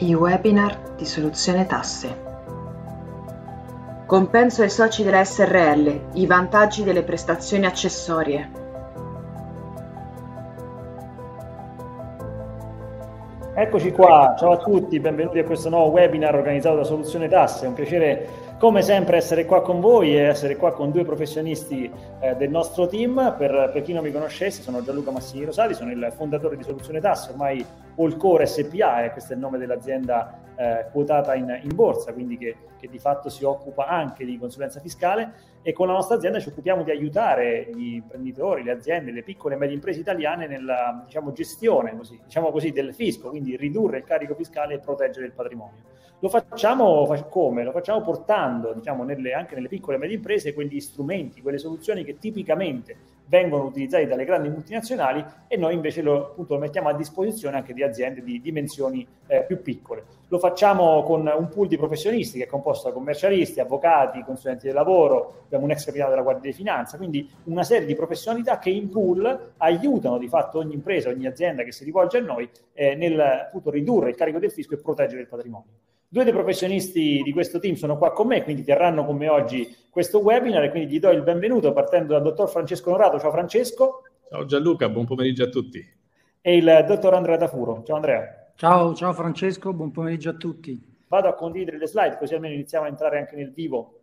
I webinar di Soluzione Tasse. Compenso ai soci della SRL, i vantaggi delle prestazioni accessorie. Eccoci qua, ciao a tutti, benvenuti a questo nuovo webinar organizzato da Soluzione Tasse. È un piacere come sempre essere qua con voi e essere qua con due professionisti eh, del nostro team. Per, per, chi non mi conoscesse, sono Gianluca Massini Rosati, sono il fondatore di Soluzione Tasse, ormai Polcore SPA, eh, questo è il nome dell'azienda eh, quotata in, in, borsa, quindi che, che, di fatto si occupa anche di consulenza fiscale e con la nostra azienda ci occupiamo di aiutare gli imprenditori, le aziende, le piccole e medie imprese italiane nella diciamo, gestione così, diciamo così, del fisco, quindi ridurre il carico fiscale e proteggere il patrimonio. Lo facciamo come? Lo facciamo portando diciamo, nelle, anche nelle piccole e medie imprese quegli strumenti, quelle soluzioni che tipicamente vengono utilizzati dalle grandi multinazionali e noi invece lo, appunto, lo mettiamo a disposizione anche di aziende di dimensioni eh, più piccole. Lo facciamo con un pool di professionisti che è composto da commercialisti, avvocati, consulenti del lavoro, abbiamo un ex capitano della Guardia di Finanza, quindi una serie di professionalità che in pool aiutano di fatto ogni impresa, ogni azienda che si rivolge a noi eh, nel appunto, ridurre il carico del fisco e proteggere il patrimonio. Due dei professionisti di questo team sono qua con me, quindi terranno con me oggi questo webinar e quindi gli do il benvenuto partendo dal dottor Francesco Norato. Ciao Francesco. Ciao Gianluca, buon pomeriggio a tutti. E il dottor Andrea Tafuro. Ciao Andrea. Ciao, ciao Francesco, buon pomeriggio a tutti. Vado a condividere le slide così almeno iniziamo a entrare anche nel vivo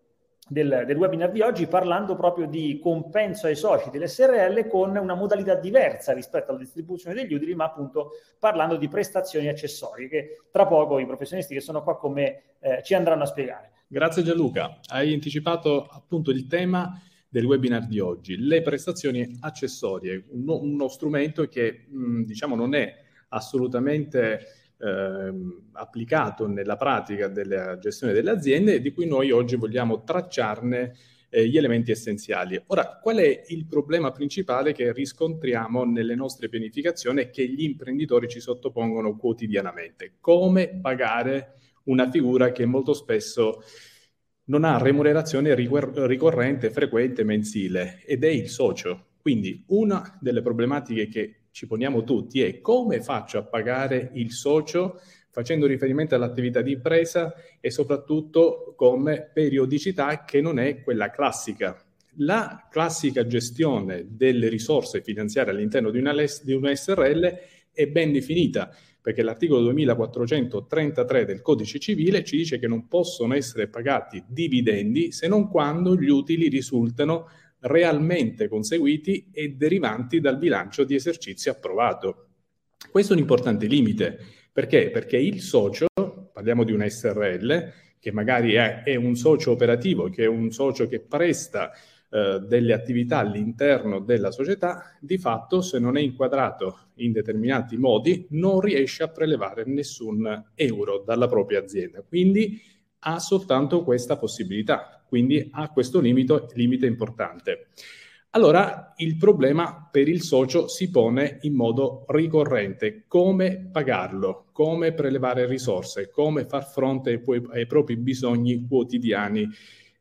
del, del, webinar di oggi parlando proprio di compenso ai soci dell'SRL con una modalità diversa rispetto alla distribuzione degli utili, ma appunto parlando di prestazioni accessorie che tra poco i professionisti che sono qua con me eh, ci andranno a spiegare. Grazie Gianluca, hai anticipato appunto il tema del webinar di oggi, le prestazioni accessorie, uno, uno strumento che mh, diciamo non è assolutamente applicato nella pratica della gestione delle aziende di cui noi oggi vogliamo tracciarne eh, gli elementi essenziali. Ora, qual è il problema principale che riscontriamo nelle nostre pianificazioni e che gli imprenditori ci sottopongono quotidianamente? Come pagare una figura che molto spesso non ha remunerazione ricorrente, frequente, mensile ed è il socio. Quindi una delle problematiche che ci poniamo tutti è come faccio a pagare il socio facendo riferimento all'attività di impresa e soprattutto come periodicità che non è quella classica. La classica gestione delle risorse finanziarie all'interno di una, di una SRL è ben definita perché l'articolo 2433 del codice civile ci dice che non possono essere pagati dividendi se non quando gli utili risultano realmente conseguiti e derivanti dal bilancio di esercizio approvato. Questo è un importante limite. Perché? Perché il socio, parliamo di una SRL, che magari è, è un socio operativo, che è un socio che presta eh, delle attività all'interno della società, di fatto se non è inquadrato in determinati modi non riesce a prelevare nessun euro dalla propria azienda. Quindi ha soltanto questa possibilità quindi ha questo limite, limite importante. Allora il problema per il socio si pone in modo ricorrente, come pagarlo, come prelevare risorse, come far fronte ai, ai propri bisogni quotidiani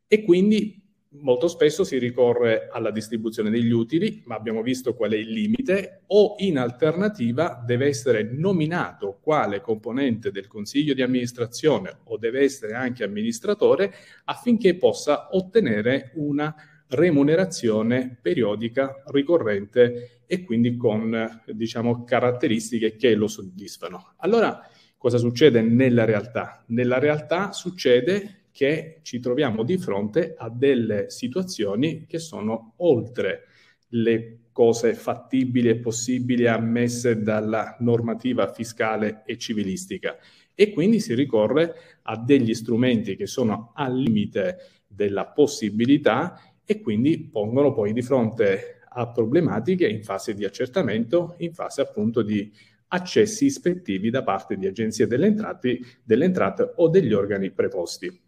e quindi molto spesso si ricorre alla distribuzione degli utili, ma abbiamo visto qual è il limite, o in alternativa deve essere nominato quale componente del consiglio di amministrazione o deve essere anche amministratore affinché possa ottenere una remunerazione periodica, ricorrente e quindi con diciamo, caratteristiche che lo soddisfano. Allora, cosa succede nella realtà? Nella realtà succede che ci troviamo di fronte a delle situazioni che sono oltre le cose fattibili e possibili ammesse dalla normativa fiscale e civilistica e quindi si ricorre a degli strumenti che sono al limite della possibilità e quindi pongono poi di fronte a problematiche in fase di accertamento, in fase appunto di accessi ispettivi da parte di agenzie delle entrate, delle entrate o degli organi preposti.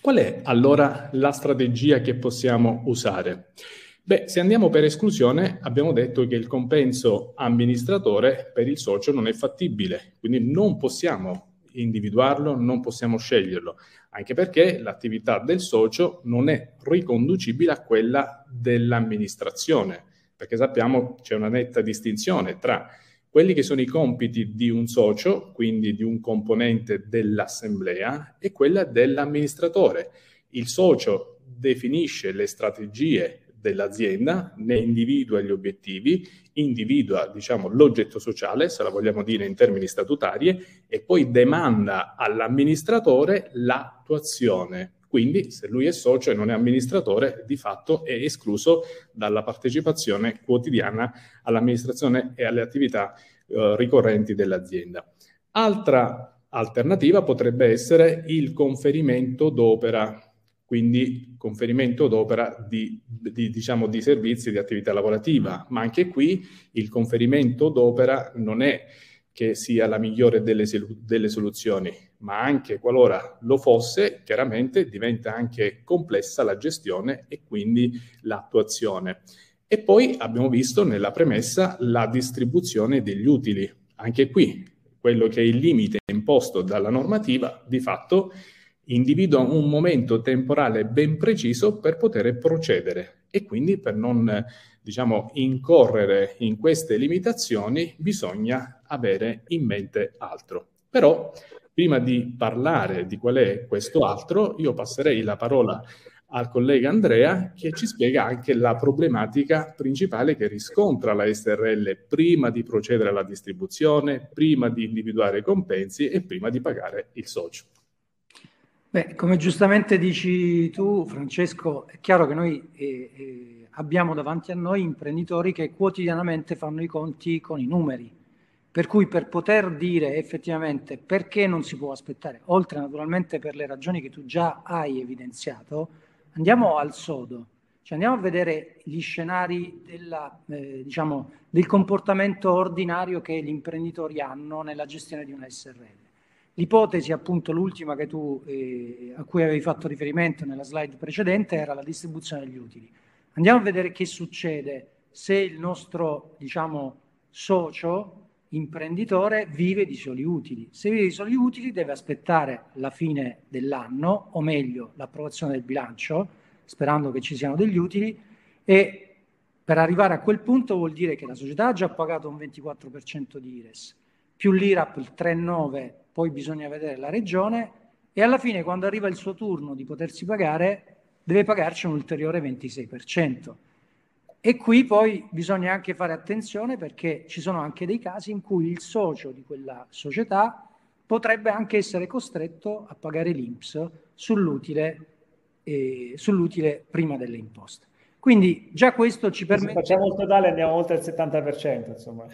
Qual è allora la strategia che possiamo usare? Beh, se andiamo per esclusione, abbiamo detto che il compenso amministratore per il socio non è fattibile, quindi non possiamo individuarlo, non possiamo sceglierlo, anche perché l'attività del socio non è riconducibile a quella dell'amministrazione, perché sappiamo c'è una netta distinzione tra quelli che sono i compiti di un socio, quindi di un componente dell'assemblea, e quella dell'amministratore. Il socio definisce le strategie dell'azienda, ne individua gli obiettivi, individua diciamo, l'oggetto sociale, se la vogliamo dire in termini statutari, e poi demanda all'amministratore l'attuazione. Quindi se lui è socio e non è amministratore, di fatto è escluso dalla partecipazione quotidiana all'amministrazione e alle attività eh, ricorrenti dell'azienda. Altra alternativa potrebbe essere il conferimento d'opera quindi conferimento d'opera di, di, diciamo, di servizi di attività lavorativa, ma anche qui il conferimento d'opera non è che sia la migliore delle, delle, soluzioni, ma anche qualora lo fosse, chiaramente diventa anche complessa la gestione e quindi l'attuazione. E poi abbiamo visto nella premessa la distribuzione degli utili. Anche qui, quello che è il limite imposto dalla normativa, di fatto individua un momento temporale ben preciso per poter procedere e quindi per non diciamo, incorrere in queste limitazioni bisogna avere in mente altro. Però prima di parlare di qual è questo altro, io passerei la parola al collega Andrea che ci spiega anche la problematica principale che riscontra la SRL prima di procedere alla distribuzione, prima di individuare i compensi e prima di pagare il socio. Beh, come giustamente dici tu, Francesco, è chiaro che noi eh, eh, abbiamo davanti a noi imprenditori che quotidianamente fanno i conti con i numeri. Per cui per poter dire effettivamente perché non si può aspettare, oltre naturalmente per le ragioni che tu già hai evidenziato, andiamo al sodo, cioè andiamo a vedere gli scenari della, eh, diciamo, del comportamento ordinario che gli imprenditori hanno nella gestione di una SRL. L'ipotesi, appunto, l'ultima tu, eh, a cui avevi fatto riferimento nella slide precedente, era la distribuzione degli utili. Andiamo a vedere che succede se il nostro, diciamo, socio, imprenditore, vive di soli utili. Se vive di soli utili deve aspettare la fine dell'anno, o meglio, l'approvazione del bilancio, sperando che ci siano degli utili, e per arrivare a quel punto vuol dire che la società ha già pagato un 24% di IRES, più l'IRAP il 3,9% poi bisogna vedere la regione e alla fine quando arriva il suo turno di potersi pagare deve pagarci un ulteriore 26%. E qui poi bisogna anche fare attenzione perché ci sono anche dei casi in cui il socio di quella società potrebbe anche essere costretto a pagare l'INPS sull'utile, eh, sull'utile prima delle imposte. Quindi già questo ci permette... Se facciamo il totale andiamo oltre il 70%, insomma.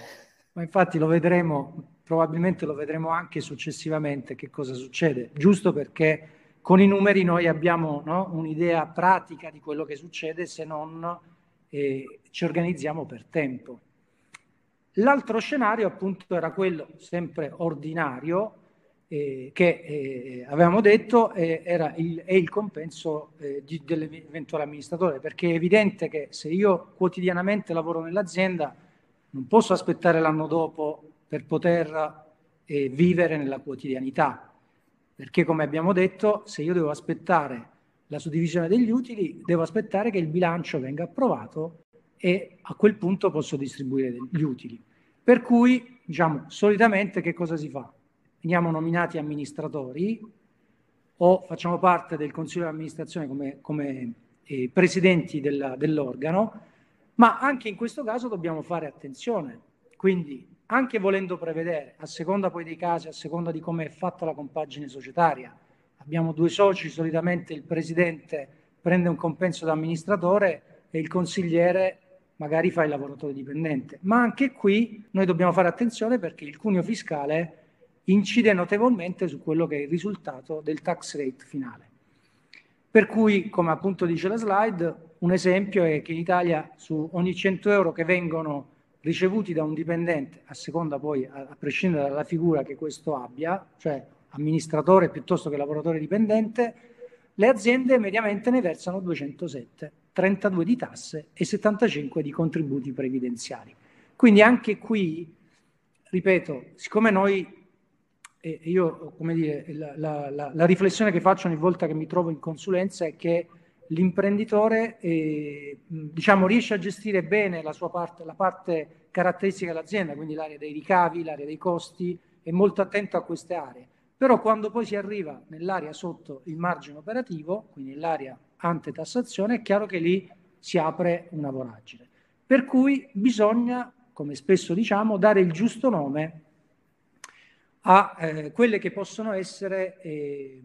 Ma infatti lo vedremo probabilmente lo vedremo anche successivamente che cosa succede, giusto perché con i numeri noi abbiamo no, un'idea pratica di quello che succede se non eh, ci organizziamo per tempo. L'altro scenario appunto era quello sempre ordinario eh, che eh, avevamo detto eh, era il, è il compenso eh, di, dell'eventuale amministratore perché è evidente che se io quotidianamente lavoro nell'azienda non posso aspettare l'anno dopo per poter eh, vivere nella quotidianità. Perché come abbiamo detto, se io devo aspettare la suddivisione degli utili, devo aspettare che il bilancio venga approvato e a quel punto posso distribuire gli utili. Per cui, diciamo, solitamente che cosa si fa? Veniamo nominati amministratori o facciamo parte del consiglio di amministrazione come, come eh, presidenti della, dell'organo, ma anche in questo caso dobbiamo fare attenzione. Quindi anche volendo prevedere, a seconda poi dei casi, a seconda di come è fatta la compagine societaria, abbiamo due soci, solitamente il presidente prende un compenso da amministratore e il consigliere magari fa il lavoratore dipendente. Ma anche qui noi dobbiamo fare attenzione perché il cuneo fiscale incide notevolmente su quello che è il risultato del tax rate finale. Per cui, come appunto dice la slide, un esempio è che in Italia su ogni 100 euro che vengono ricevuti da un dipendente, a seconda poi, a, a prescindere dalla figura che questo abbia, cioè amministratore piuttosto che lavoratore dipendente, le aziende mediamente ne versano 207, 32 di tasse e 75 di contributi previdenziali. Quindi anche qui, ripeto, siccome noi, eh, io, come dire, la, la, la, la riflessione che faccio ogni volta che mi trovo in consulenza è che l'imprenditore eh, diciamo, riesce a gestire bene la sua parte, la parte caratteristica dell'azienda, quindi l'area dei ricavi, l'area dei costi, è molto attento a queste aree. Però quando poi si arriva nell'area sotto il margine operativo, quindi l'area ante tassazione, è chiaro che lì si apre una voragine. Per cui bisogna, come spesso diciamo, dare il giusto nome a eh, quelle che possono essere, eh,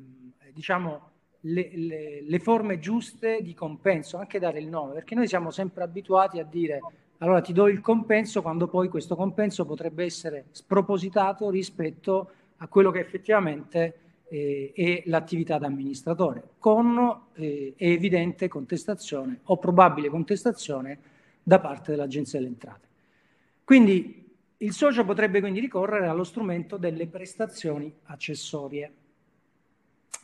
diciamo, le, le, le, forme giuste di compenso, anche dare il nome, perché noi siamo sempre abituati a dire allora ti do il compenso quando poi questo compenso potrebbe essere spropositato rispetto a quello che effettivamente eh, è l'attività da amministratore, con eh, evidente contestazione o probabile contestazione da parte dell'Agenzia delle Entrate. Quindi il socio potrebbe quindi ricorrere allo strumento delle prestazioni accessorie.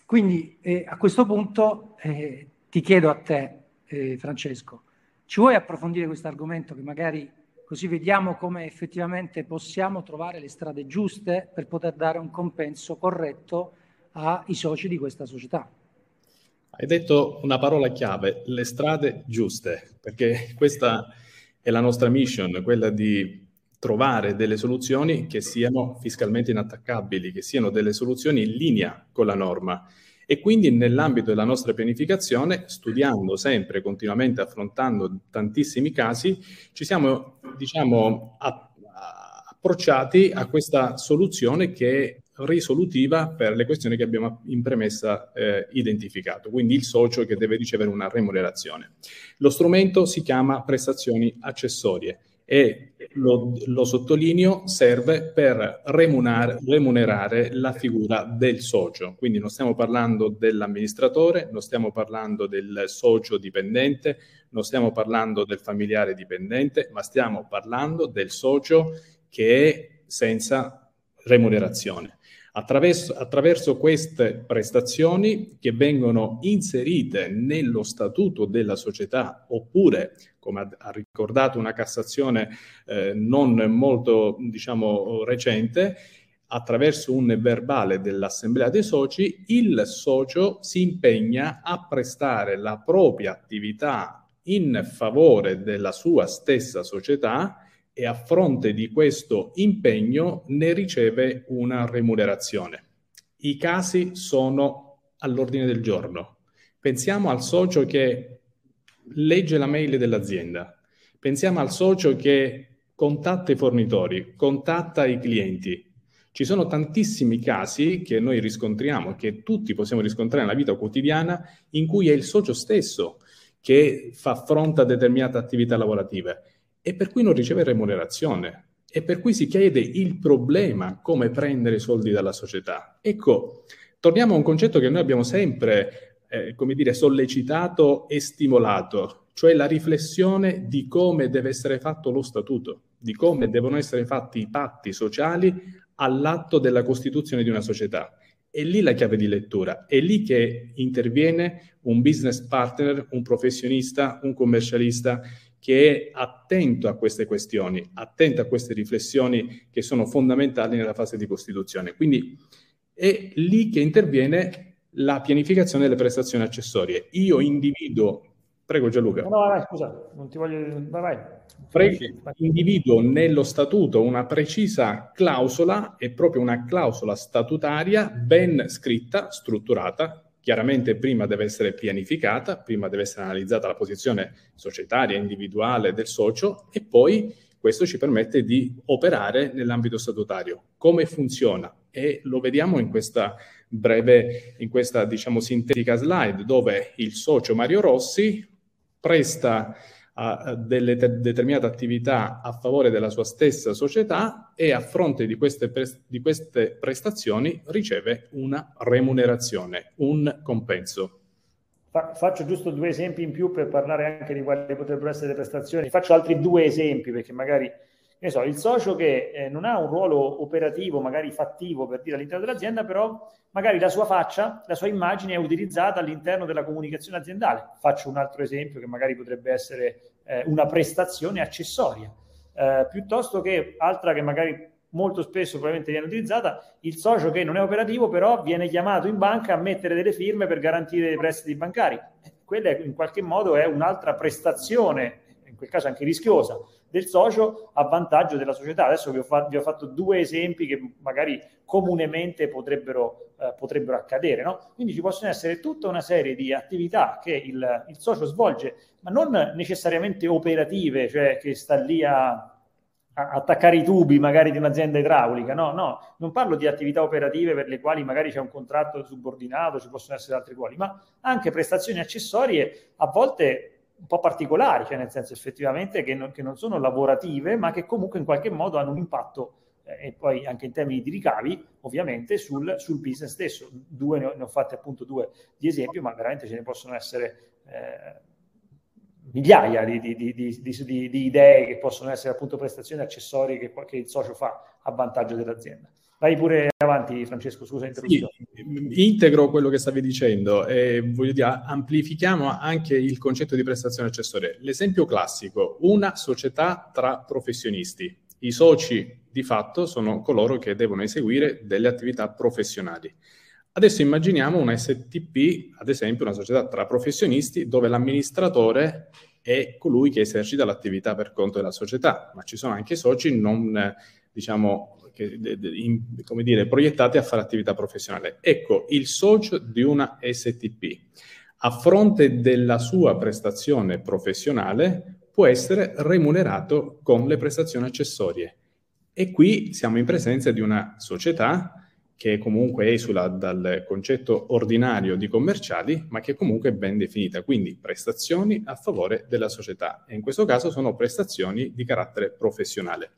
Quindi eh, a questo punto eh, ti chiedo a te, eh, Francesco, ci vuoi approfondire questo argomento che magari così vediamo come effettivamente possiamo trovare le strade giuste per poter dare un compenso corretto ai soci di questa società? Hai detto una parola chiave, le strade giuste, perché questa è la nostra mission, quella di trovare delle soluzioni che siano fiscalmente inattaccabili, che siano delle soluzioni in linea con la norma. E quindi nell'ambito della nostra pianificazione, studiando sempre, continuamente, affrontando tantissimi casi, ci siamo, diciamo, approcciati a questa soluzione che è risolutiva per le questioni che abbiamo in premessa eh, identificato, quindi il socio che deve ricevere una remunerazione. Lo strumento si chiama prestazioni accessorie e lo, lo sottolineo serve per remunerare, remunerare, la figura del socio. Quindi non stiamo parlando dell'amministratore, non stiamo parlando del socio dipendente, non stiamo parlando del familiare dipendente, ma stiamo parlando del socio che è senza remunerazione. Attraverso, attraverso, queste prestazioni che vengono inserite nello statuto della società oppure, come ha, ha ricordato una Cassazione eh, non molto diciamo, recente, attraverso un verbale dell'Assemblea dei soci, il socio si impegna a prestare la propria attività in favore della sua stessa società e a fronte di questo impegno ne riceve una remunerazione. I casi sono all'ordine del giorno. Pensiamo al socio che legge la mail dell'azienda, pensiamo al socio che contatta i fornitori, contatta i clienti. Ci sono tantissimi casi che noi riscontriamo, che tutti possiamo riscontrare nella vita quotidiana, in cui è il socio stesso che fa fronte a determinate attività lavorative e per cui non riceve remunerazione e per cui si chiede il problema come prendere soldi dalla società. Ecco, torniamo a un concetto che noi abbiamo sempre, eh, come dire, sollecitato e stimolato, cioè la riflessione di come deve essere fatto lo statuto, di come devono essere fatti i patti sociali all'atto della costituzione di una società. È lì la chiave di lettura, è lì che interviene un business partner, un professionista, un commercialista che è attento a queste questioni, attento a queste riflessioni che sono fondamentali nella fase di costituzione. Quindi è lì che interviene la pianificazione delle prestazioni accessorie. Io individuo Prego Gianluca. No, vai, scusa, non ti voglio... Vai, vai. Pre- individuo nello statuto una precisa clausola, è proprio una clausola statutaria ben scritta, strutturata, Chiaramente prima deve essere pianificata, prima deve essere analizzata la posizione societaria, individuale del socio e poi questo ci permette di operare nell'ambito statutario. Come funziona? E lo vediamo in questa breve, in questa diciamo sintetica slide dove il socio Mario Rossi presta a delle te- determinate attività a favore della sua stessa società e a fronte di queste, pre- di queste prestazioni riceve una remunerazione, un compenso. Fa- faccio giusto due esempi in più per parlare anche di quali potrebbero essere le prestazioni. Faccio altri due esempi perché magari so, il socio che eh, non ha un ruolo operativo, magari fattivo per dire all'interno dell'azienda, però magari la sua faccia, la sua immagine è utilizzata all'interno della comunicazione aziendale. Faccio un altro esempio che magari potrebbe essere eh, una prestazione accessoria, eh, piuttosto che altra che magari molto spesso probabilmente viene utilizzata, il socio che non è operativo però viene chiamato in banca a mettere delle firme per garantire i prestiti bancari. Quella in qualche modo è un'altra prestazione, in quel caso anche rischiosa, del socio a vantaggio della società. Adesso vi ho, fa- vi ho fatto due esempi che magari comunemente potrebbero, eh, potrebbero accadere. No? Quindi ci possono essere tutta una serie di attività che il, il socio svolge, ma non necessariamente operative, cioè che sta lì a attaccare i tubi magari di un'azienda idraulica, no, no, non parlo di attività operative per le quali magari c'è un contratto subordinato, ci possono essere altri ruoli, ma anche prestazioni accessorie a volte un po' particolari, cioè nel senso effettivamente che non, che non sono lavorative, ma che comunque in qualche modo hanno un impatto eh, e poi anche in termini di ricavi, ovviamente, sul, sul business stesso. Due ne ho, ne ho fatte appunto due di esempio, ma veramente ce ne possono essere eh, migliaia di, di, di, di, idee che possono essere appunto prestazioni accessorie che, che il socio fa a vantaggio dell'azienda. Vai pure avanti, Francesco, scusa Sì, integro quello che stavi dicendo e voglio dire, amplifichiamo anche il concetto di prestazione accessoria. L'esempio classico, una società tra professionisti. I soci di fatto sono coloro che devono eseguire delle attività professionali. Adesso immaginiamo una STP, ad esempio una società tra professionisti, dove l'amministratore è colui che esercita l'attività per conto della società, ma ci sono anche soci non, diciamo, che, in, come dire, proiettati a fare attività professionale. Ecco, il socio di una STP, a fronte della sua prestazione professionale, può essere remunerato con le prestazioni accessorie. E qui siamo in presenza di una società che comunque esula dal concetto ordinario di commerciali, ma che comunque è ben definita, quindi prestazioni a favore della società e in questo caso sono prestazioni di carattere professionale.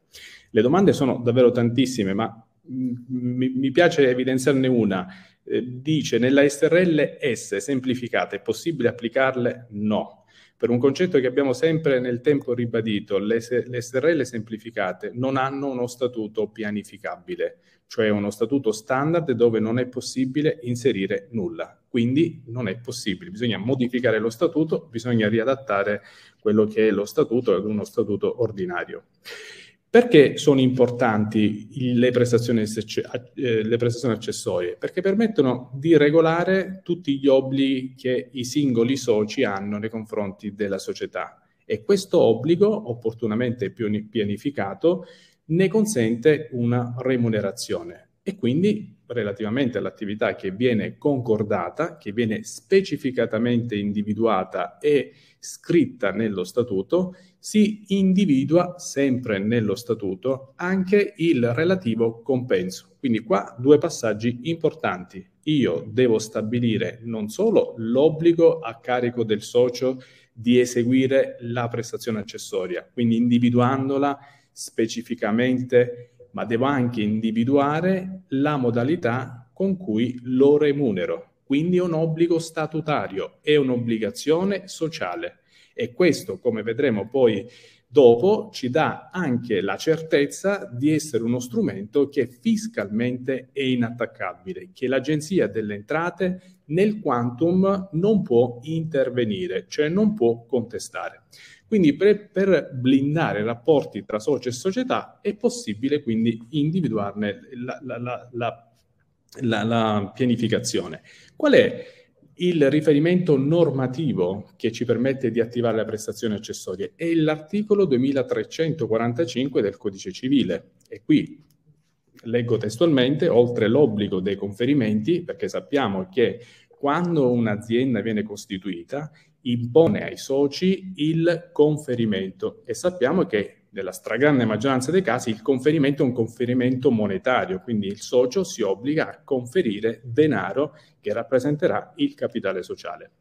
Le domande sono davvero tantissime, ma mi, mi piace evidenziarne una. Eh, dice nella SRL S semplificata è possibile applicarle? No. Per un concetto che abbiamo sempre nel tempo ribadito, le, le SRL semplificate non hanno uno statuto pianificabile, cioè uno statuto standard dove non è possibile inserire nulla. Quindi non è possibile, bisogna modificare lo statuto, bisogna riadattare quello che è lo statuto ad uno statuto ordinario. Perché sono importanti le prestazioni, eh, le prestazioni, accessorie? Perché permettono di regolare tutti gli obblighi che i singoli soci hanno nei confronti della società e questo obbligo, opportunamente pianificato, ne consente una remunerazione e quindi relativamente all'attività che viene concordata, che viene specificatamente individuata e scritta nello statuto, si individua sempre nello statuto anche il relativo compenso. Quindi qua due passaggi importanti. Io devo stabilire non solo l'obbligo a carico del socio di eseguire la prestazione accessoria, quindi individuandola specificamente, ma devo anche individuare la modalità con cui lo remunero. Quindi è un obbligo statutario, è un'obbligazione sociale e questo, come vedremo poi dopo, ci dà anche la certezza di essere uno strumento che fiscalmente è inattaccabile, che l'Agenzia delle Entrate nel quantum non può intervenire, cioè non può contestare. Quindi per, per, blindare i rapporti tra socio e società è possibile quindi individuarne la, la, la, la pianificazione. Qual è il riferimento normativo che ci permette di attivare le prestazioni accessorie? È l'articolo 2345 del Codice Civile e qui leggo testualmente, oltre l'obbligo dei conferimenti, perché sappiamo che quando un'azienda viene costituita, impone ai soci il conferimento e sappiamo che nella stragrande maggioranza dei casi il conferimento è un conferimento monetario, quindi il socio si obbliga a conferire denaro che rappresenterà il capitale sociale.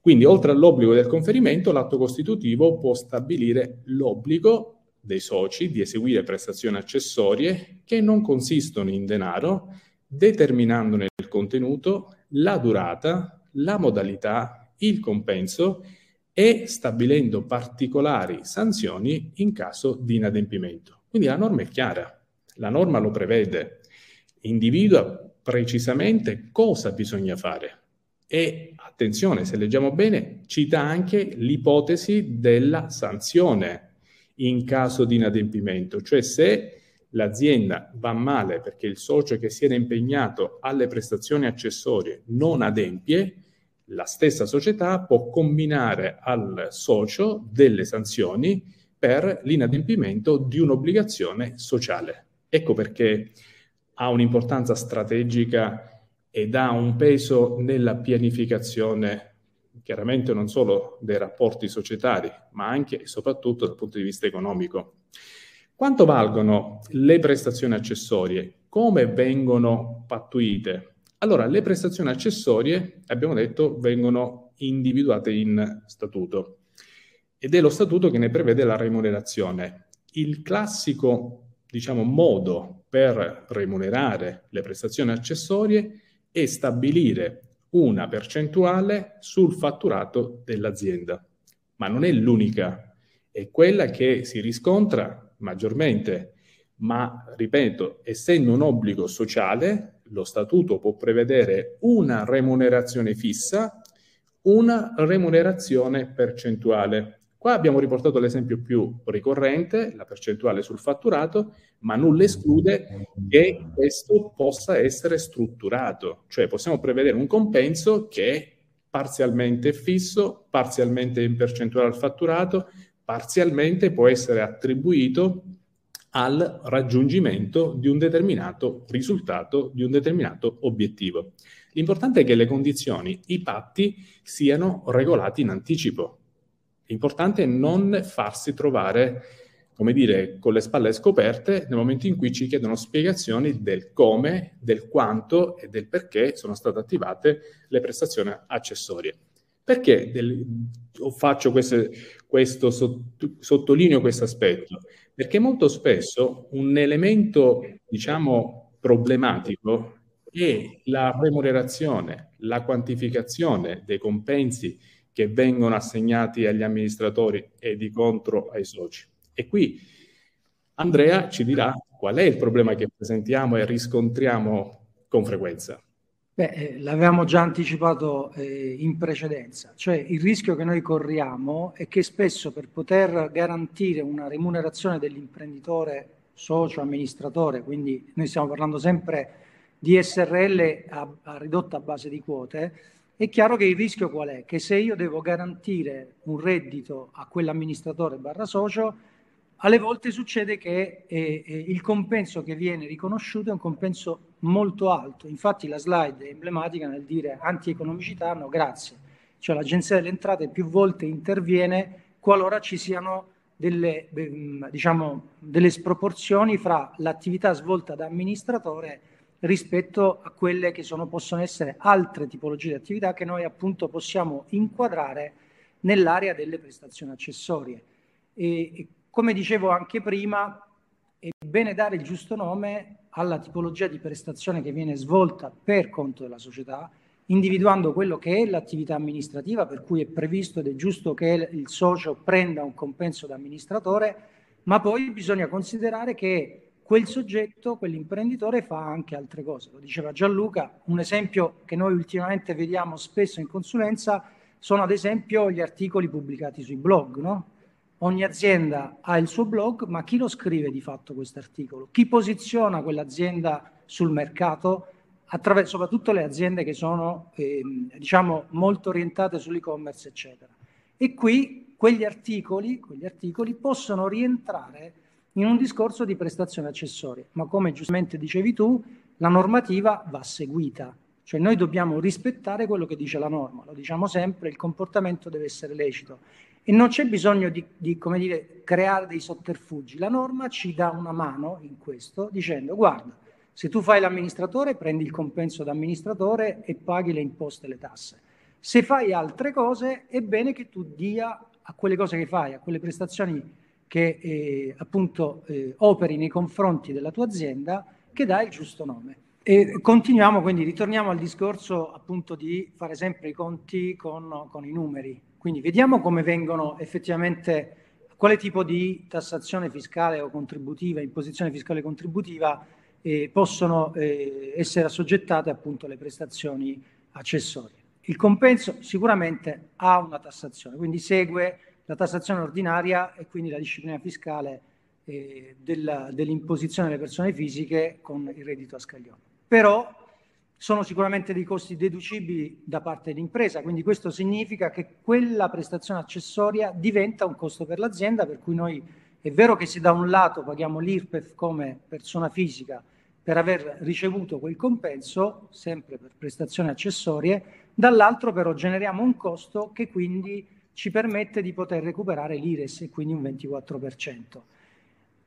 Quindi oltre all'obbligo del conferimento, l'atto costitutivo può stabilire l'obbligo dei soci di eseguire prestazioni accessorie che non consistono in denaro, determinandone il contenuto, la durata, la modalità il compenso e stabilendo particolari sanzioni in caso di inadempimento. Quindi la norma è chiara, la norma lo prevede, individua precisamente cosa bisogna fare e attenzione, se leggiamo bene, cita anche l'ipotesi della sanzione in caso di inadempimento, cioè se l'azienda va male perché il socio che si era impegnato alle prestazioni accessorie non adempie, la stessa società può combinare al socio delle sanzioni per l'inadempimento di un'obbligazione sociale. Ecco perché ha un'importanza strategica ed ha un peso nella pianificazione chiaramente non solo dei rapporti societari, ma anche e soprattutto dal punto di vista economico. Quanto valgono le prestazioni accessorie? Come vengono pattuite? Allora, le prestazioni accessorie, abbiamo detto, vengono individuate in statuto ed è lo statuto che ne prevede la remunerazione. Il classico, diciamo, modo per remunerare le prestazioni accessorie è stabilire una percentuale sul fatturato dell'azienda, ma non è l'unica, è quella che si riscontra maggiormente, ma ripeto, essendo un obbligo sociale, lo statuto può prevedere una remunerazione fissa, una remunerazione percentuale. Qua abbiamo riportato l'esempio più ricorrente, la percentuale sul fatturato, ma nulla esclude che questo possa essere strutturato, cioè possiamo prevedere un compenso che è parzialmente fisso, parzialmente in percentuale al fatturato, parzialmente può essere attribuito al raggiungimento di un determinato risultato, di un determinato obiettivo. L'importante è che le condizioni, i patti siano regolati in anticipo, L'importante è non farsi trovare, come dire, con le spalle scoperte nel momento in cui ci chiedono spiegazioni del come, del quanto e del perché sono state attivate le prestazioni accessorie. Perché del, faccio queste, questo, sottolineo questo aspetto? Perché molto spesso un elemento, diciamo, problematico è la remunerazione, la quantificazione dei compensi che vengono assegnati agli amministratori e di contro ai soci. E qui Andrea ci dirà qual è il problema che presentiamo e riscontriamo con frequenza. Beh, eh, l'avevamo già anticipato eh, in precedenza, cioè il rischio che noi corriamo è che spesso per poter garantire una remunerazione dell'imprenditore socio amministratore, quindi noi stiamo parlando sempre di SRL a, a ridotta base di quote, è chiaro che il rischio qual è? Che se io devo garantire un reddito a quell'amministratore barra socio, alle volte succede che eh, eh, il compenso che viene riconosciuto è un compenso molto alto. Infatti la slide è emblematica nel dire antieconomicità, no grazie. Cioè l'Agenzia delle Entrate più volte interviene qualora ci siano delle, diciamo, delle sproporzioni fra l'attività svolta da amministratore rispetto a quelle che sono, possono essere altre tipologie di attività che noi appunto possiamo inquadrare nell'area delle prestazioni accessorie. E, e come dicevo anche prima, è bene dare il giusto nome alla tipologia di prestazione che viene svolta per conto della società, individuando quello che è l'attività amministrativa, per cui è previsto ed è giusto che il socio prenda un compenso da amministratore, ma poi bisogna considerare che quel soggetto, quell'imprenditore fa anche altre cose. Lo diceva Gianluca, un esempio che noi ultimamente vediamo spesso in consulenza sono ad esempio gli articoli pubblicati sui blog, no? Ogni azienda ha il suo blog, ma chi lo scrive di fatto questo articolo? Chi posiziona quell'azienda sul mercato? Attraverso soprattutto le aziende che sono eh, diciamo molto orientate sull'e-commerce, eccetera. E qui quegli articoli, quegli articoli possono rientrare in un discorso di prestazione accessoria, ma come giustamente dicevi tu, la normativa va seguita, cioè noi dobbiamo rispettare quello che dice la norma, lo diciamo sempre, il comportamento deve essere lecito e non c'è bisogno di, di dire, creare dei sotterfugi, la norma ci dà una mano in questo dicendo guarda, se tu fai l'amministratore prendi il compenso da amministratore e paghi le imposte e le tasse. Se fai altre cose è bene che tu dia a quelle cose che fai, a quelle prestazioni che eh, appunto eh, operi nei confronti della tua azienda che dà il giusto nome. E continuiamo, quindi ritorniamo al discorso appunto di fare sempre i conti con, con i numeri. Quindi vediamo come vengono effettivamente, quale tipo di tassazione fiscale o contributiva, imposizione fiscale contributiva eh, possono eh, essere assoggettate appunto alle prestazioni accessorie. Il compenso sicuramente ha una tassazione, quindi segue la tassazione ordinaria e quindi la disciplina fiscale eh, della, dell'imposizione delle persone fisiche con il reddito a scaglione. Però sono sicuramente dei costi deducibili da parte dell'impresa, quindi questo significa che quella prestazione accessoria diventa un costo per l'azienda, per cui noi è vero che se da un lato paghiamo l'IRPEF come persona fisica per aver ricevuto quel compenso, sempre per prestazioni accessorie, dall'altro però generiamo un costo che quindi ci permette di poter recuperare l'IRES e quindi un 24%.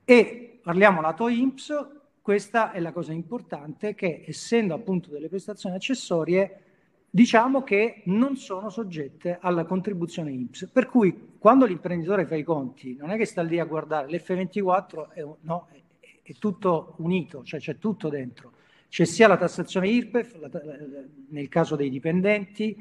E parliamo lato INPS, questa è la cosa importante che essendo appunto delle prestazioni accessorie diciamo che non sono soggette alla contribuzione INPS. Per cui quando l'imprenditore fa i conti non è che sta lì a guardare l'F24, è, no, è, è tutto unito, cioè c'è tutto dentro. C'è sia la tassazione IRPEF la, nel caso dei dipendenti,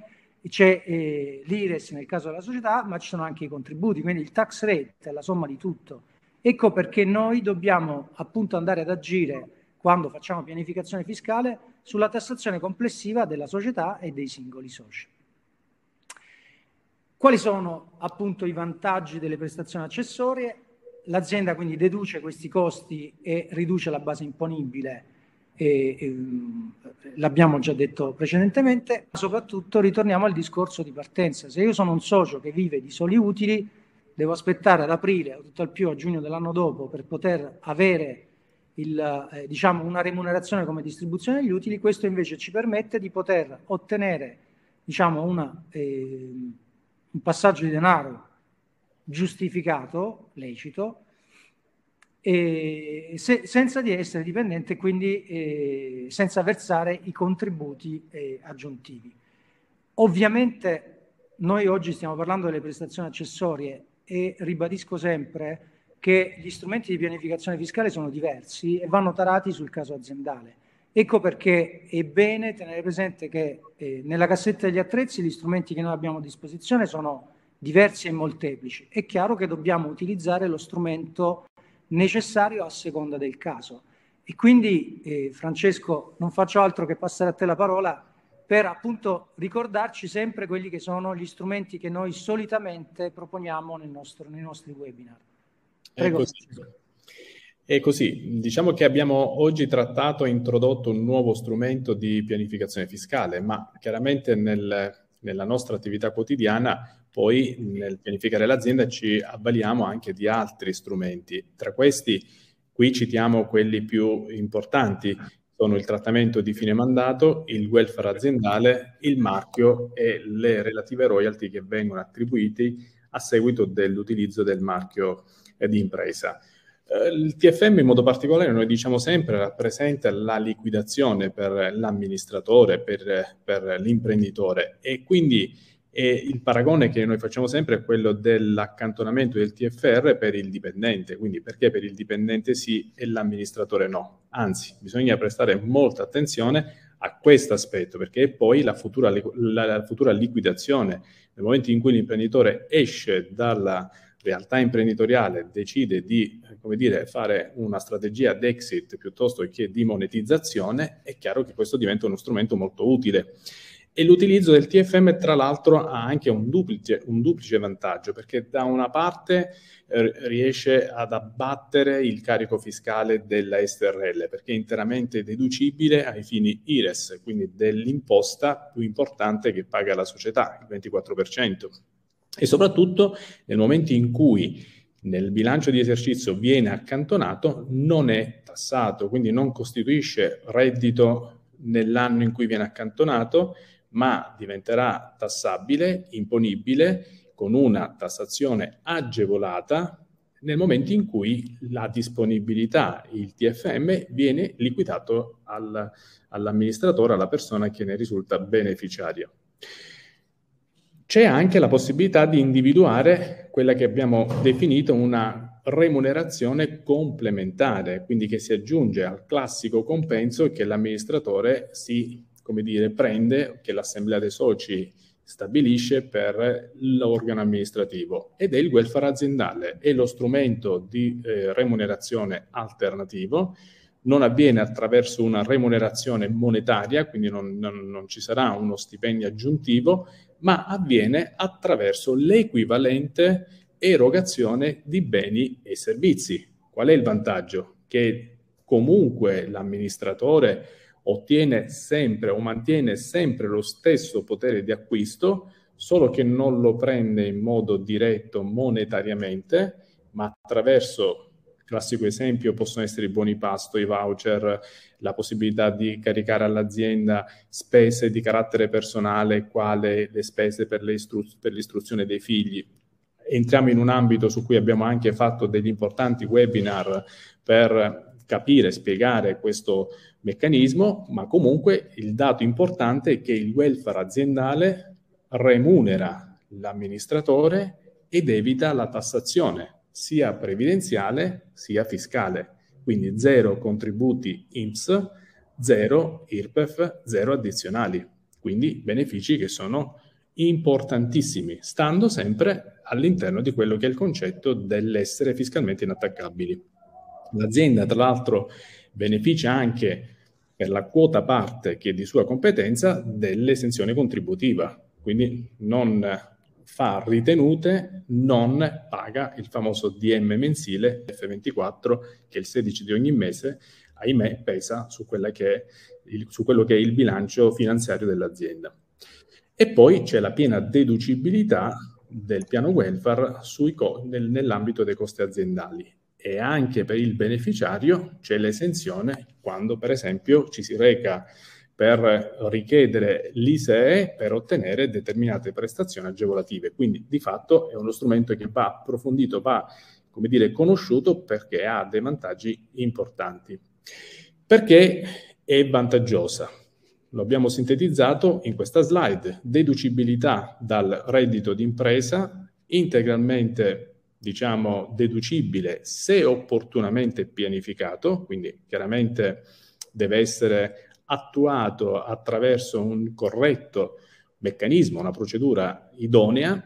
c'è eh, l'IRES nel caso della società, ma ci sono anche i contributi, quindi il tax rate è la somma di tutto. Ecco perché noi dobbiamo appunto andare ad agire quando facciamo pianificazione fiscale sulla tassazione complessiva della società e dei singoli soci. Quali sono appunto i vantaggi delle prestazioni accessorie? L'azienda quindi deduce questi costi e riduce la base imponibile, e, e, l'abbiamo già detto precedentemente, ma soprattutto ritorniamo al discorso di partenza. Se io sono un socio che vive di soli utili, devo aspettare ad aprile o tutto al più a giugno dell'anno dopo per poter avere il, eh, diciamo una remunerazione come distribuzione degli utili, questo invece ci permette di poter ottenere diciamo una, eh, un passaggio di denaro giustificato, lecito, e se, senza di essere dipendente, quindi eh, senza versare i contributi eh, aggiuntivi. Ovviamente noi oggi stiamo parlando delle prestazioni accessorie e ribadisco sempre che gli strumenti di pianificazione fiscale sono diversi e vanno tarati sul caso aziendale. Ecco perché è bene tenere presente che eh, nella cassetta degli attrezzi gli strumenti che noi abbiamo a disposizione sono diversi e molteplici. È chiaro che dobbiamo utilizzare lo strumento necessario a seconda del caso. E quindi, eh, Francesco, non faccio altro che passare a te la parola per appunto ricordarci sempre quelli che sono gli strumenti che noi solitamente proponiamo nel nostro, nei nostri webinar. Prego. È così. È così, diciamo che abbiamo oggi trattato e introdotto un nuovo strumento di pianificazione fiscale, ma chiaramente nel, nella nostra attività quotidiana poi nel pianificare l'azienda ci avvaliamo anche di altri strumenti. Tra questi qui citiamo quelli più importanti sono il trattamento di fine mandato, il welfare aziendale, il marchio e le relative royalty che vengono attribuiti a seguito dell'utilizzo del marchio di impresa. Eh, il TFM in modo particolare, noi diciamo sempre, rappresenta la liquidazione per l'amministratore, per, per l'imprenditore e quindi e il paragone che noi facciamo sempre è quello dell'accantonamento del TFR per il dipendente, quindi perché per il dipendente sì e l'amministratore no. Anzi, bisogna prestare molta attenzione a questo aspetto, perché poi la futura, la, la futura liquidazione, nel momento in cui l'imprenditore esce dalla realtà imprenditoriale, decide di dire, fare una strategia d'exit piuttosto che di monetizzazione, è chiaro che questo diventa uno strumento molto utile. E l'utilizzo del TFM, tra l'altro, ha anche un duplice, un duplice vantaggio, perché da una parte eh, riesce ad abbattere il carico fiscale della SRL, perché è interamente deducibile ai fini IRES, quindi dell'imposta più importante che paga la società, il 24%. E soprattutto nel momento in cui nel bilancio di esercizio viene accantonato, non è tassato, quindi non costituisce reddito nell'anno in cui viene accantonato, ma diventerà tassabile, imponibile, con una tassazione agevolata nel momento in cui la disponibilità, il TFM, viene liquidato al, all'amministratore, alla persona che ne risulta beneficiaria. C'è anche la possibilità di individuare quella che abbiamo definito una remunerazione complementare, quindi che si aggiunge al classico compenso che l'amministratore si come dire, prende, che l'assemblea dei soci stabilisce per l'organo amministrativo ed è il welfare aziendale, è lo strumento di eh, remunerazione alternativo, non avviene attraverso una remunerazione monetaria, quindi non, non, non ci sarà uno stipendio aggiuntivo, ma avviene attraverso l'equivalente erogazione di beni e servizi. Qual è il vantaggio? Che comunque l'amministratore ottiene sempre o mantiene sempre lo stesso potere di acquisto, solo che non lo prende in modo diretto monetariamente, ma attraverso classico esempio possono essere i buoni pasto, i voucher, la possibilità di caricare all'azienda spese di carattere personale, quale le spese per, le istru- per l'istruzione dei figli. Entriamo in un ambito su cui abbiamo anche fatto degli importanti webinar per capire, spiegare questo meccanismo, ma comunque il dato importante è che il welfare aziendale remunera l'amministratore ed evita la tassazione sia previdenziale sia fiscale. Quindi zero contributi INPS, zero IRPEF, zero addizionali. Quindi benefici che sono importantissimi, stando sempre all'interno di quello che è il concetto dell'essere fiscalmente inattaccabili. L'azienda, tra l'altro, beneficia anche per la quota parte che è di sua competenza dell'esenzione contributiva, quindi non fa ritenute, non paga il famoso DM mensile F24 che il 16 di ogni mese, ahimè, pesa su, il, su quello che è il bilancio finanziario dell'azienda. E poi c'è la piena deducibilità del piano welfare co- nel, nell'ambito dei costi aziendali e anche per il beneficiario c'è l'esenzione quando per esempio ci si reca per richiedere l'ISEE per ottenere determinate prestazioni agevolative. Quindi di fatto è uno strumento che va approfondito, va come dire, conosciuto perché ha dei vantaggi importanti. Perché è vantaggiosa? Lo abbiamo sintetizzato in questa slide. Deducibilità dal reddito d'impresa, integralmente diciamo deducibile se opportunamente pianificato, quindi chiaramente deve essere attuato attraverso un corretto meccanismo, una procedura idonea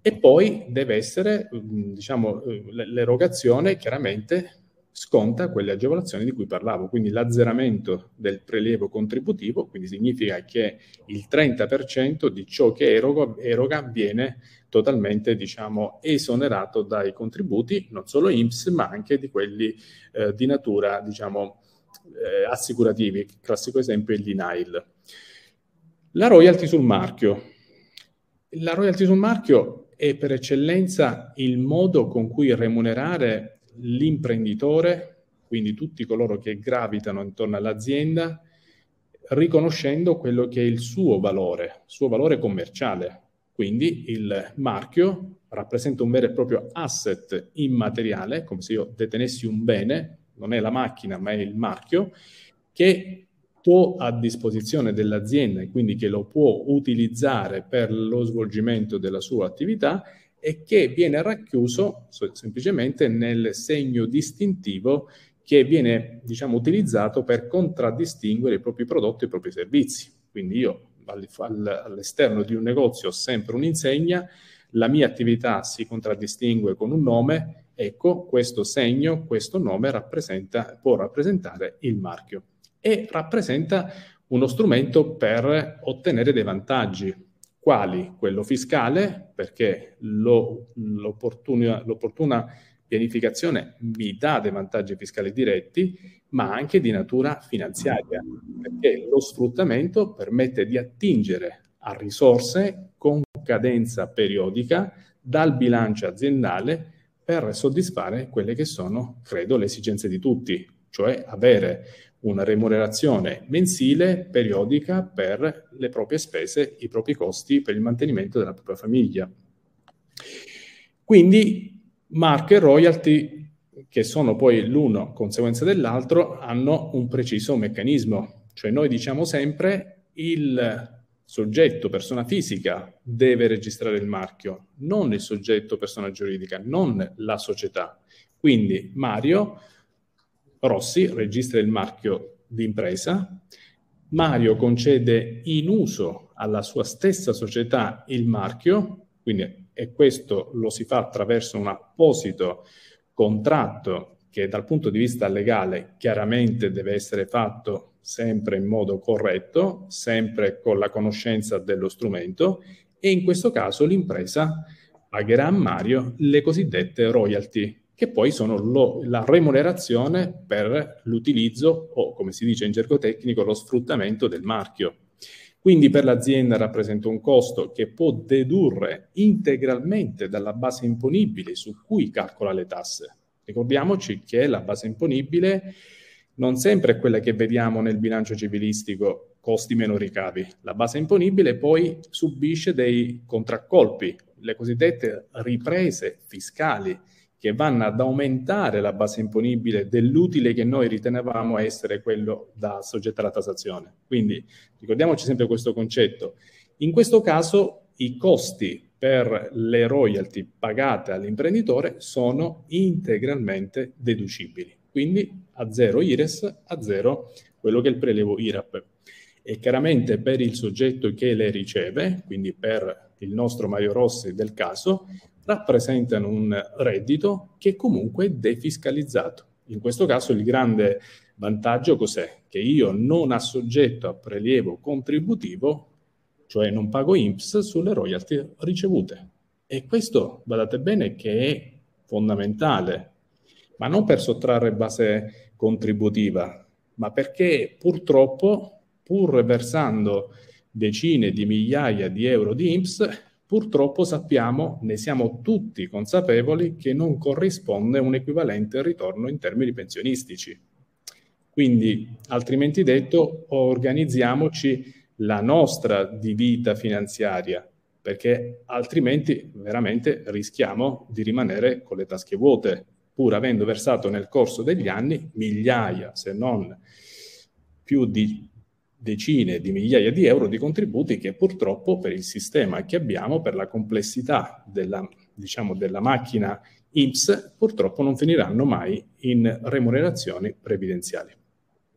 e poi deve essere, mm, diciamo, l'erogazione chiaramente sconta quelle agevolazioni di cui parlavo, quindi l'azzeramento del prelievo contributivo, quindi significa che il 30% di ciò che eroga, eroga viene totalmente diciamo, esonerato dai contributi, non solo IMSS, ma anche di quelli eh, di natura diciamo, eh, assicurativi, classico esempio è il denial. La royalty sul marchio. La royalty sul marchio è per eccellenza il modo con cui remunerare l'imprenditore, quindi tutti coloro che gravitano intorno all'azienda, riconoscendo quello che è il suo valore, suo valore commerciale. Quindi il marchio rappresenta un vero e proprio asset immateriale, come se io detenessi un bene non è la macchina ma è il marchio, che può a disposizione dell'azienda e quindi che lo può utilizzare per lo svolgimento della sua attività e che viene racchiuso semplicemente nel segno distintivo che viene diciamo, utilizzato per contraddistinguere i propri prodotti e i propri servizi. Quindi io all'esterno di un negozio ho sempre un'insegna, la mia attività si contraddistingue con un nome, Ecco, questo segno, questo nome rappresenta, può rappresentare il marchio e rappresenta uno strumento per ottenere dei vantaggi. Quali? Quello fiscale, perché lo, l'opportuna, pianificazione mi dà dei vantaggi fiscali diretti, ma anche di natura finanziaria, perché lo sfruttamento permette di attingere a risorse con cadenza periodica dal bilancio aziendale per soddisfare quelle che sono, credo, le esigenze di tutti, cioè avere una remunerazione mensile, periodica, per le proprie spese, i propri costi per il mantenimento della propria famiglia. Quindi marche e royalty, che sono poi l'uno conseguenza dell'altro, hanno un preciso meccanismo. Cioè noi diciamo sempre il soggetto, persona fisica, deve registrare il marchio, non il soggetto, persona giuridica, non la società. Quindi Mario Rossi registra il marchio di impresa, Mario concede in uso alla sua stessa società il marchio, quindi e questo lo si fa attraverso un apposito contratto che dal punto di vista legale chiaramente deve essere fatto sempre in modo corretto, sempre con la conoscenza dello strumento e in questo caso l'impresa pagherà a Mario le cosiddette royalty, che poi sono lo, la remunerazione per l'utilizzo o, come si dice in gergo tecnico, lo sfruttamento del marchio. Quindi per l'azienda rappresenta un costo che può dedurre integralmente dalla base imponibile su cui calcola le tasse. Ricordiamoci che la base imponibile non sempre è quella che vediamo nel bilancio civilistico, costi meno ricavi. La base imponibile poi subisce dei contraccolpi, le cosiddette riprese fiscali, che vanno ad aumentare la base imponibile dell'utile che noi ritenevamo essere quello da soggetto alla tassazione. Quindi ricordiamoci sempre questo concetto. In questo caso i costi per le royalty pagate all'imprenditore sono integralmente deducibili. Quindi a zero IRES, a zero quello che è il prelevo IRAP. E chiaramente per il soggetto che le riceve, quindi per il nostro Mario Rossi del caso, rappresentano un reddito che comunque è defiscalizzato. In questo caso il grande vantaggio cos'è? Che io non assoggetto a prelievo contributivo, cioè non pago IMSS sulle royalty ricevute. E questo, guardate bene, che è fondamentale, ma non per sottrarre base contributiva, ma perché purtroppo, pur versando decine di migliaia di euro di IMSS, Purtroppo sappiamo, ne siamo tutti consapevoli, che non corrisponde un equivalente ritorno in termini pensionistici. Quindi, altrimenti detto, organizziamoci la nostra di vita finanziaria, perché altrimenti veramente rischiamo di rimanere con le tasche vuote, pur avendo versato nel corso degli anni migliaia, se non più di decine di migliaia di euro di contributi che purtroppo per il sistema che abbiamo, per la complessità della, diciamo, della macchina IMSS, purtroppo non finiranno mai in remunerazioni previdenziali.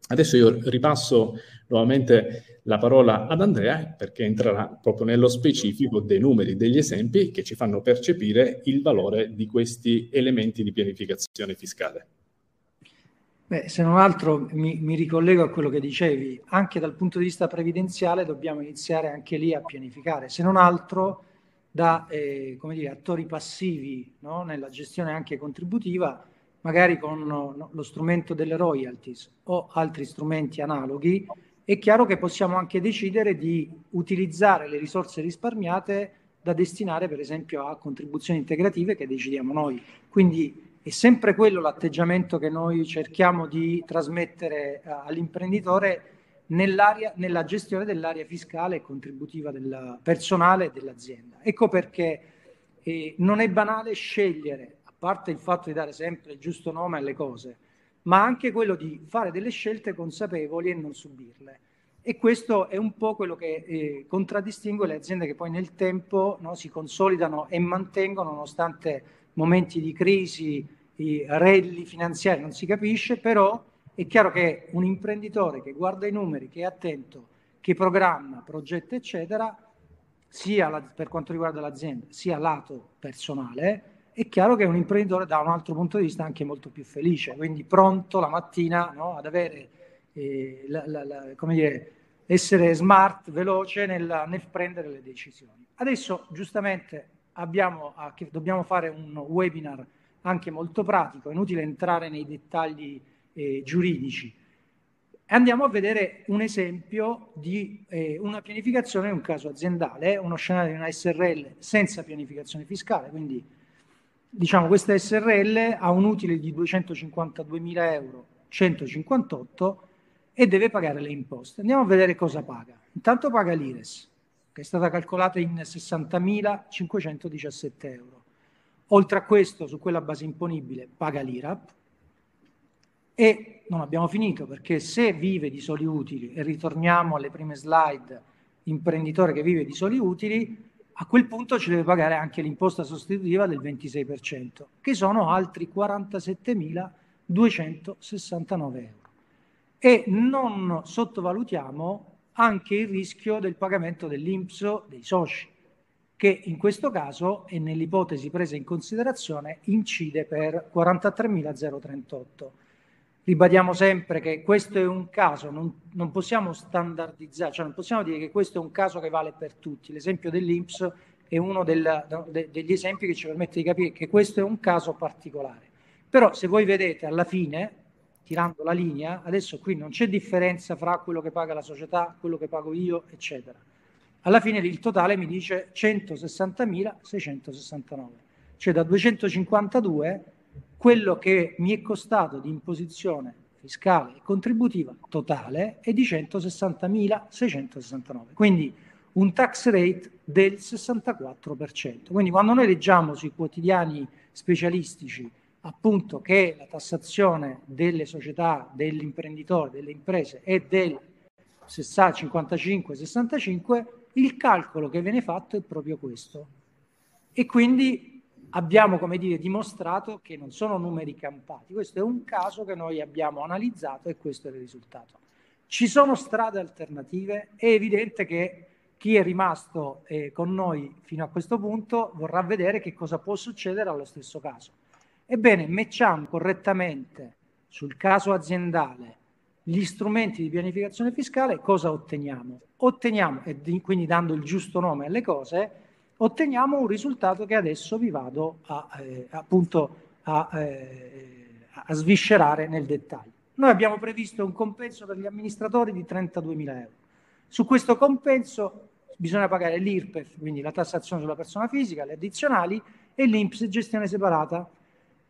Adesso io ripasso nuovamente la parola ad Andrea perché entrerà proprio nello specifico dei numeri, degli esempi che ci fanno percepire il valore di questi elementi di pianificazione fiscale. Beh, se non altro mi, mi, ricollego a quello che dicevi, anche dal punto di vista previdenziale dobbiamo iniziare anche lì a pianificare, se non altro da eh, dire, attori passivi no? nella gestione anche contributiva, magari con no, lo strumento delle royalties o altri strumenti analoghi, è chiaro che possiamo anche decidere di utilizzare le risorse risparmiate da destinare per esempio a contribuzioni integrative che decidiamo noi. Quindi è sempre quello l'atteggiamento che noi cerchiamo di trasmettere uh, all'imprenditore nella gestione dell'area fiscale e contributiva del personale dell'azienda. Ecco perché eh, non è banale scegliere, a parte il fatto di dare sempre il giusto nome alle cose, ma anche quello di fare delle scelte consapevoli e non subirle. E questo è un po' quello che eh, contraddistingue le aziende che poi nel tempo no, si consolidano e mantengono nonostante momenti di crisi, i rally finanziari, non si capisce, però è chiaro che un imprenditore che guarda i numeri, che è attento, che programma, progetta, eccetera, sia la, per quanto riguarda l'azienda, sia lato personale, è chiaro che un imprenditore da un altro punto di vista anche molto più felice, quindi pronto la mattina no, ad avere, eh, la, la, come dire, essere smart, veloce nel, nel, prendere le decisioni. Adesso giustamente abbiamo a, dobbiamo fare un webinar anche molto pratico, è inutile entrare nei dettagli eh, giuridici. Andiamo a vedere un esempio di eh, una pianificazione in un caso aziendale, uno scenario di una SRL senza pianificazione fiscale, quindi diciamo questa SRL ha un utile di 252.000 euro, 158 e deve pagare le imposte. Andiamo a vedere cosa paga. Intanto paga l'IRES, che è stata calcolata in 60.517 euro. Oltre a questo, su quella base imponibile paga l'IRAP e non abbiamo finito perché se vive di soli utili, e ritorniamo alle prime slide, imprenditore che vive di soli utili, a quel punto ci deve pagare anche l'imposta sostitutiva del 26%, che sono altri 47.269 euro. E non sottovalutiamo anche il rischio del pagamento dell'INPS dei soci che in questo caso e nell'ipotesi presa in considerazione incide per 43.038. Ribadiamo sempre che questo è un caso, non, non, possiamo standardizzare, cioè non possiamo dire che questo è un caso che vale per tutti. L'esempio dell'INPS è uno del, de, degli esempi che ci permette di capire che questo è un caso particolare. Però se voi vedete alla fine, tirando la linea, adesso qui non c'è differenza fra quello che paga la società, quello che pago io, eccetera. Alla fine il totale mi dice 160.669, cioè da 252 quello che mi è costato di imposizione fiscale e contributiva totale è di 160.669. Quindi un tax rate del 64%. Quindi quando noi leggiamo sui quotidiani specialistici appunto che la tassazione delle società, dell'imprenditore, delle imprese è del 55-65, il calcolo che viene fatto è proprio questo. E quindi abbiamo, come dire, dimostrato che non sono numeri campati. Questo è un caso che noi abbiamo analizzato e questo è il risultato. Ci sono strade alternative, è evidente che chi è rimasto eh, con noi fino a questo punto vorrà vedere che cosa può succedere allo stesso caso. Ebbene, matchiamo correttamente sul caso aziendale gli strumenti di pianificazione fiscale, cosa otteniamo? Otteniamo, e quindi dando il giusto nome alle cose, otteniamo un risultato che adesso vi vado a, eh, appunto a, eh, a sviscerare nel dettaglio. Noi abbiamo previsto un compenso per gli amministratori di 32.000 euro. Su questo compenso bisogna pagare l'IRPEF, quindi la tassazione sulla persona fisica, le addizionali, e l'INPS gestione separata.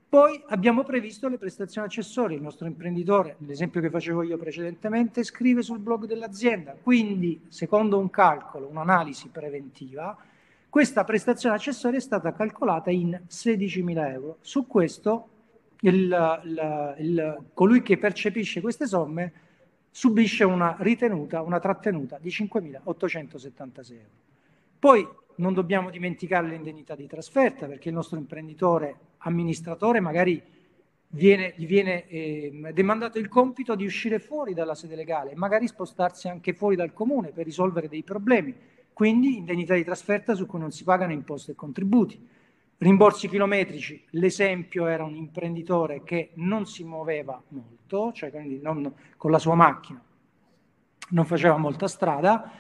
Poi abbiamo previsto le prestazioni accessorie. Il nostro imprenditore, nell'esempio che facevo io precedentemente, scrive sul blog dell'azienda. Quindi, secondo un calcolo, un'analisi preventiva, questa prestazione accessoria è stata calcolata in 16.000 euro. Su questo, il, il, il, colui che percepisce queste somme subisce una ritenuta, una trattenuta di 5.876 euro. Poi non dobbiamo dimenticare l'indennità di trasferta perché il nostro imprenditore amministratore magari viene, gli viene eh, demandato il compito di uscire fuori dalla sede legale e magari spostarsi anche fuori dal comune per risolvere dei problemi quindi indennità di trasferta su cui non si pagano imposte e contributi. Rimborsi chilometrici, l'esempio era un imprenditore che non si muoveva molto, cioè quindi non, con la sua macchina non faceva molta strada.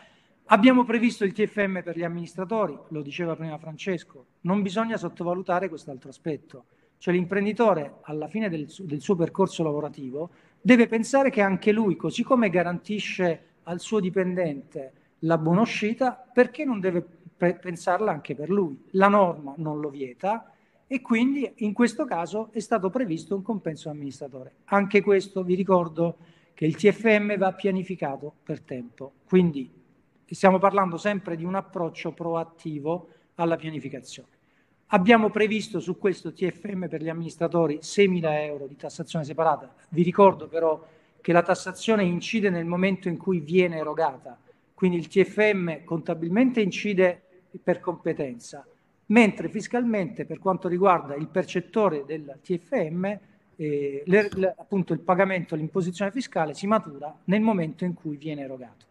Abbiamo previsto il TFM per gli amministratori, lo diceva prima Francesco, non bisogna sottovalutare quest'altro aspetto, cioè l'imprenditore alla fine del, del suo percorso lavorativo deve pensare che anche lui, così come garantisce al suo dipendente la buona uscita, perché non deve pe- pensarla anche per lui? La norma non lo vieta e quindi in questo caso è stato previsto un compenso amministratore. Anche questo vi ricordo che il TFM va pianificato per tempo, quindi stiamo parlando sempre di un approccio proattivo alla pianificazione. Abbiamo previsto su questo TFM per gli amministratori 6.000 euro di tassazione separata. Vi ricordo però che la tassazione incide nel momento in cui viene erogata, quindi il TFM contabilmente incide per competenza, mentre fiscalmente per quanto riguarda il percettore del TFM, eh, appunto il pagamento, l'imposizione fiscale si matura nel momento in cui viene erogato.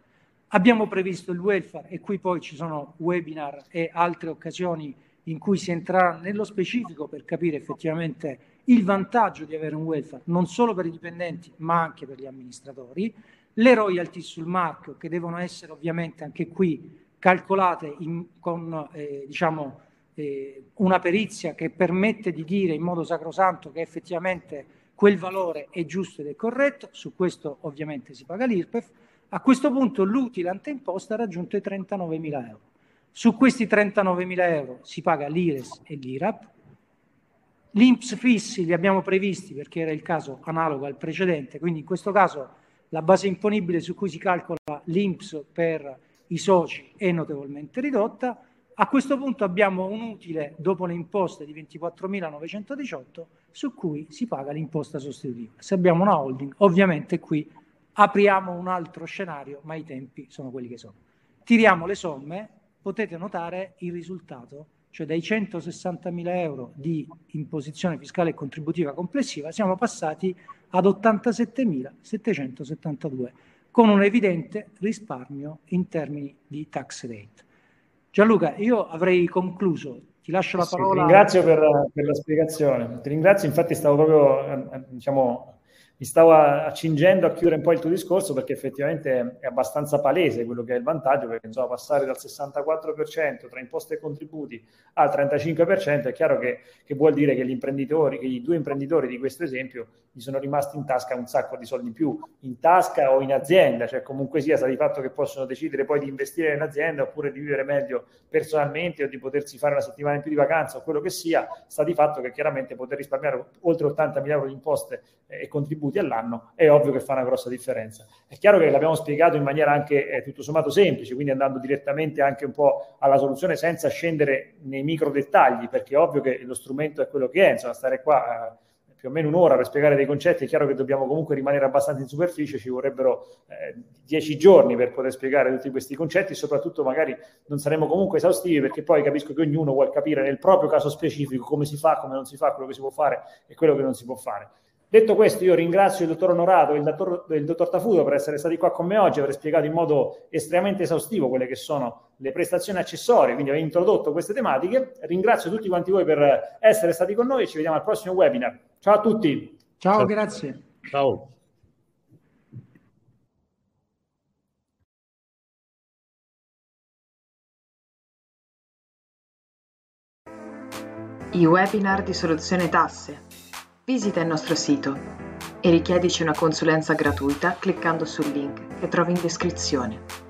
Abbiamo previsto il welfare e qui poi ci sono webinar e altre occasioni in cui si entrerà nello specifico per capire effettivamente il vantaggio di avere un welfare non solo per i dipendenti ma anche per gli amministratori. Le royalty sul marchio che devono essere ovviamente anche qui calcolate in, con eh, diciamo, eh, una perizia che permette di dire in modo sacrosanto che effettivamente quel valore è giusto ed è corretto, su questo ovviamente si paga l'IRPEF, a questo punto l'utile anteimposta ha raggiunto i 39.000 euro. Su questi 39.000 euro si paga l'IRES e l'IRAP, l'INPS fissi li abbiamo previsti perché era il caso analogo al precedente, quindi in questo caso la base imponibile su cui si calcola l'INPS per i soci è notevolmente ridotta. A questo punto abbiamo un utile dopo le imposte di 24.918 su cui si paga l'imposta sostitutiva. Se abbiamo una holding, ovviamente qui apriamo un altro scenario, ma i tempi sono quelli che sono. Tiriamo le somme, potete notare il risultato, cioè dai 160.000 euro di imposizione fiscale e contributiva complessiva siamo passati ad 87.772, con un evidente risparmio in termini di tax rate. Gianluca, io avrei concluso, ti lascio la parola. Sì, ti ringrazio per, per, la spiegazione, ti ringrazio, infatti stavo proprio, eh, diciamo, mi stavo accingendo a chiudere un po' il tuo discorso perché effettivamente è abbastanza palese quello che è il vantaggio, perché insomma, passare dal 64% tra imposte e contributi al 35% è chiaro che, che vuol dire che gli imprenditori, che i due imprenditori di questo esempio gli sono rimasti in tasca un sacco di soldi in più, in tasca o in azienda, cioè comunque sia sta di fatto che possono decidere poi di investire in azienda oppure di vivere meglio personalmente o di potersi fare una settimana in più di vacanza o quello che sia, sta di fatto che chiaramente poter risparmiare oltre 80 mila euro di imposte e contributi all'anno, è ovvio che fa una grossa differenza. È chiaro che l'abbiamo spiegato in maniera anche eh, tutto sommato semplice, quindi andando direttamente anche un po' alla soluzione senza scendere nei micro dettagli, perché è ovvio che lo strumento è quello che è, insomma, stare qua eh, più o meno un'ora per spiegare dei concetti, è chiaro che dobbiamo comunque rimanere abbastanza in superficie, ci vorrebbero eh, dieci giorni per poter spiegare tutti questi concetti soprattutto magari non saremo comunque esaustivi perché poi capisco che ognuno vuole capire nel proprio caso specifico come si fa, come non si fa, quello che si può fare e quello che non si può fare. Detto questo, io ringrazio il dottor Onorato e il dottor, il dottor Tafuto per essere stati qua con me oggi, aver spiegato in modo estremamente esaustivo quelle che sono le prestazioni accessorie, quindi aver introdotto queste tematiche. Ringrazio tutti quanti voi per essere stati con noi e ci vediamo al prossimo webinar. Ciao a tutti. Ciao, Ciao. grazie. Ciao. I webinar di soluzione tasse Visita il nostro sito e richiedici una consulenza gratuita cliccando sul link che trovi in descrizione.